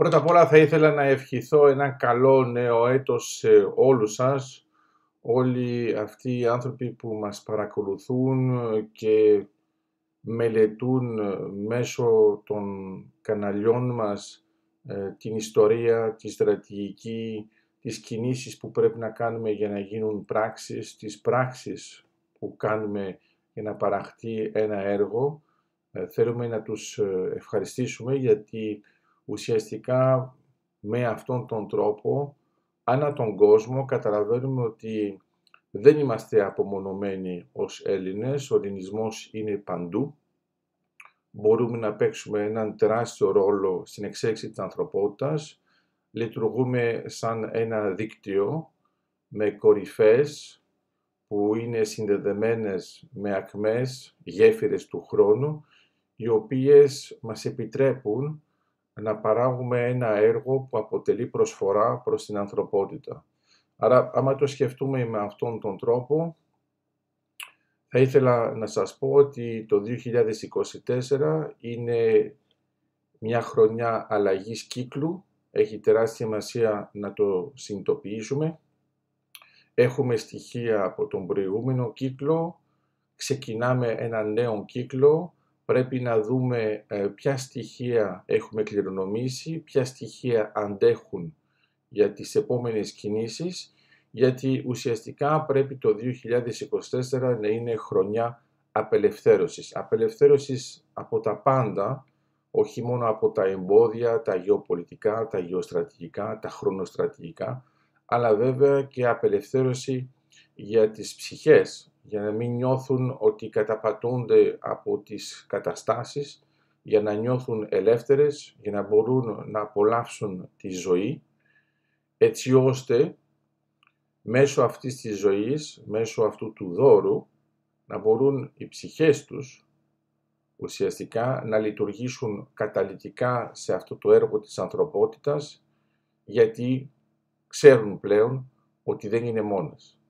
Πρώτα απ' όλα θα ήθελα να ευχηθώ ένα καλό νέο έτος σε όλους σας, όλοι αυτοί οι άνθρωποι που μας παρακολουθούν και μελετούν μέσω των καναλιών μας ε, την ιστορία, τη στρατηγική, τις κινήσεις που πρέπει να κάνουμε για να γίνουν πράξεις, τις πράξεις που κάνουμε για να παραχθεί ένα έργο. Ε, θέλουμε να τους ε, ευχαριστήσουμε γιατί ουσιαστικά με αυτόν τον τρόπο ανά τον κόσμο καταλαβαίνουμε ότι δεν είμαστε απομονωμένοι ως Έλληνες, ο ελληνισμός είναι παντού. Μπορούμε να παίξουμε έναν τεράστιο ρόλο στην εξέλιξη της ανθρωπότητας. Λειτουργούμε σαν ένα δίκτυο με κορυφές που είναι συνδεδεμένες με ακμές, γέφυρες του χρόνου, οι οποίες μας επιτρέπουν να παράγουμε ένα έργο που αποτελεί προσφορά προς την ανθρωπότητα. Άρα, άμα το σκεφτούμε με αυτόν τον τρόπο, θα ήθελα να σας πω ότι το 2024 είναι μια χρονιά αλλαγής κύκλου. Έχει τεράστια σημασία να το συνειδητοποιήσουμε. Έχουμε στοιχεία από τον προηγούμενο κύκλο. Ξεκινάμε ένα νέο κύκλο πρέπει να δούμε ε, ποια στοιχεία έχουμε κληρονομήσει, ποια στοιχεία αντέχουν για τις επόμενες κινήσεις, γιατί ουσιαστικά πρέπει το 2024 να είναι χρονιά απελευθέρωσης. Απελευθέρωσης από τα πάντα, όχι μόνο από τα εμπόδια, τα γεωπολιτικά, τα γεωστρατηγικά, τα χρονοστρατηγικά, αλλά βέβαια και απελευθέρωση για τις ψυχές, για να μην νιώθουν ότι καταπατούνται από τις καταστάσεις, για να νιώθουν ελεύθερες, για να μπορούν να απολαύσουν τη ζωή, έτσι ώστε μέσω αυτής της ζωής, μέσω αυτού του δώρου, να μπορούν οι ψυχές τους ουσιαστικά να λειτουργήσουν καταλυτικά σε αυτό το έργο της ανθρωπότητας, γιατί ξέρουν πλέον ότι δεν είναι μόνες.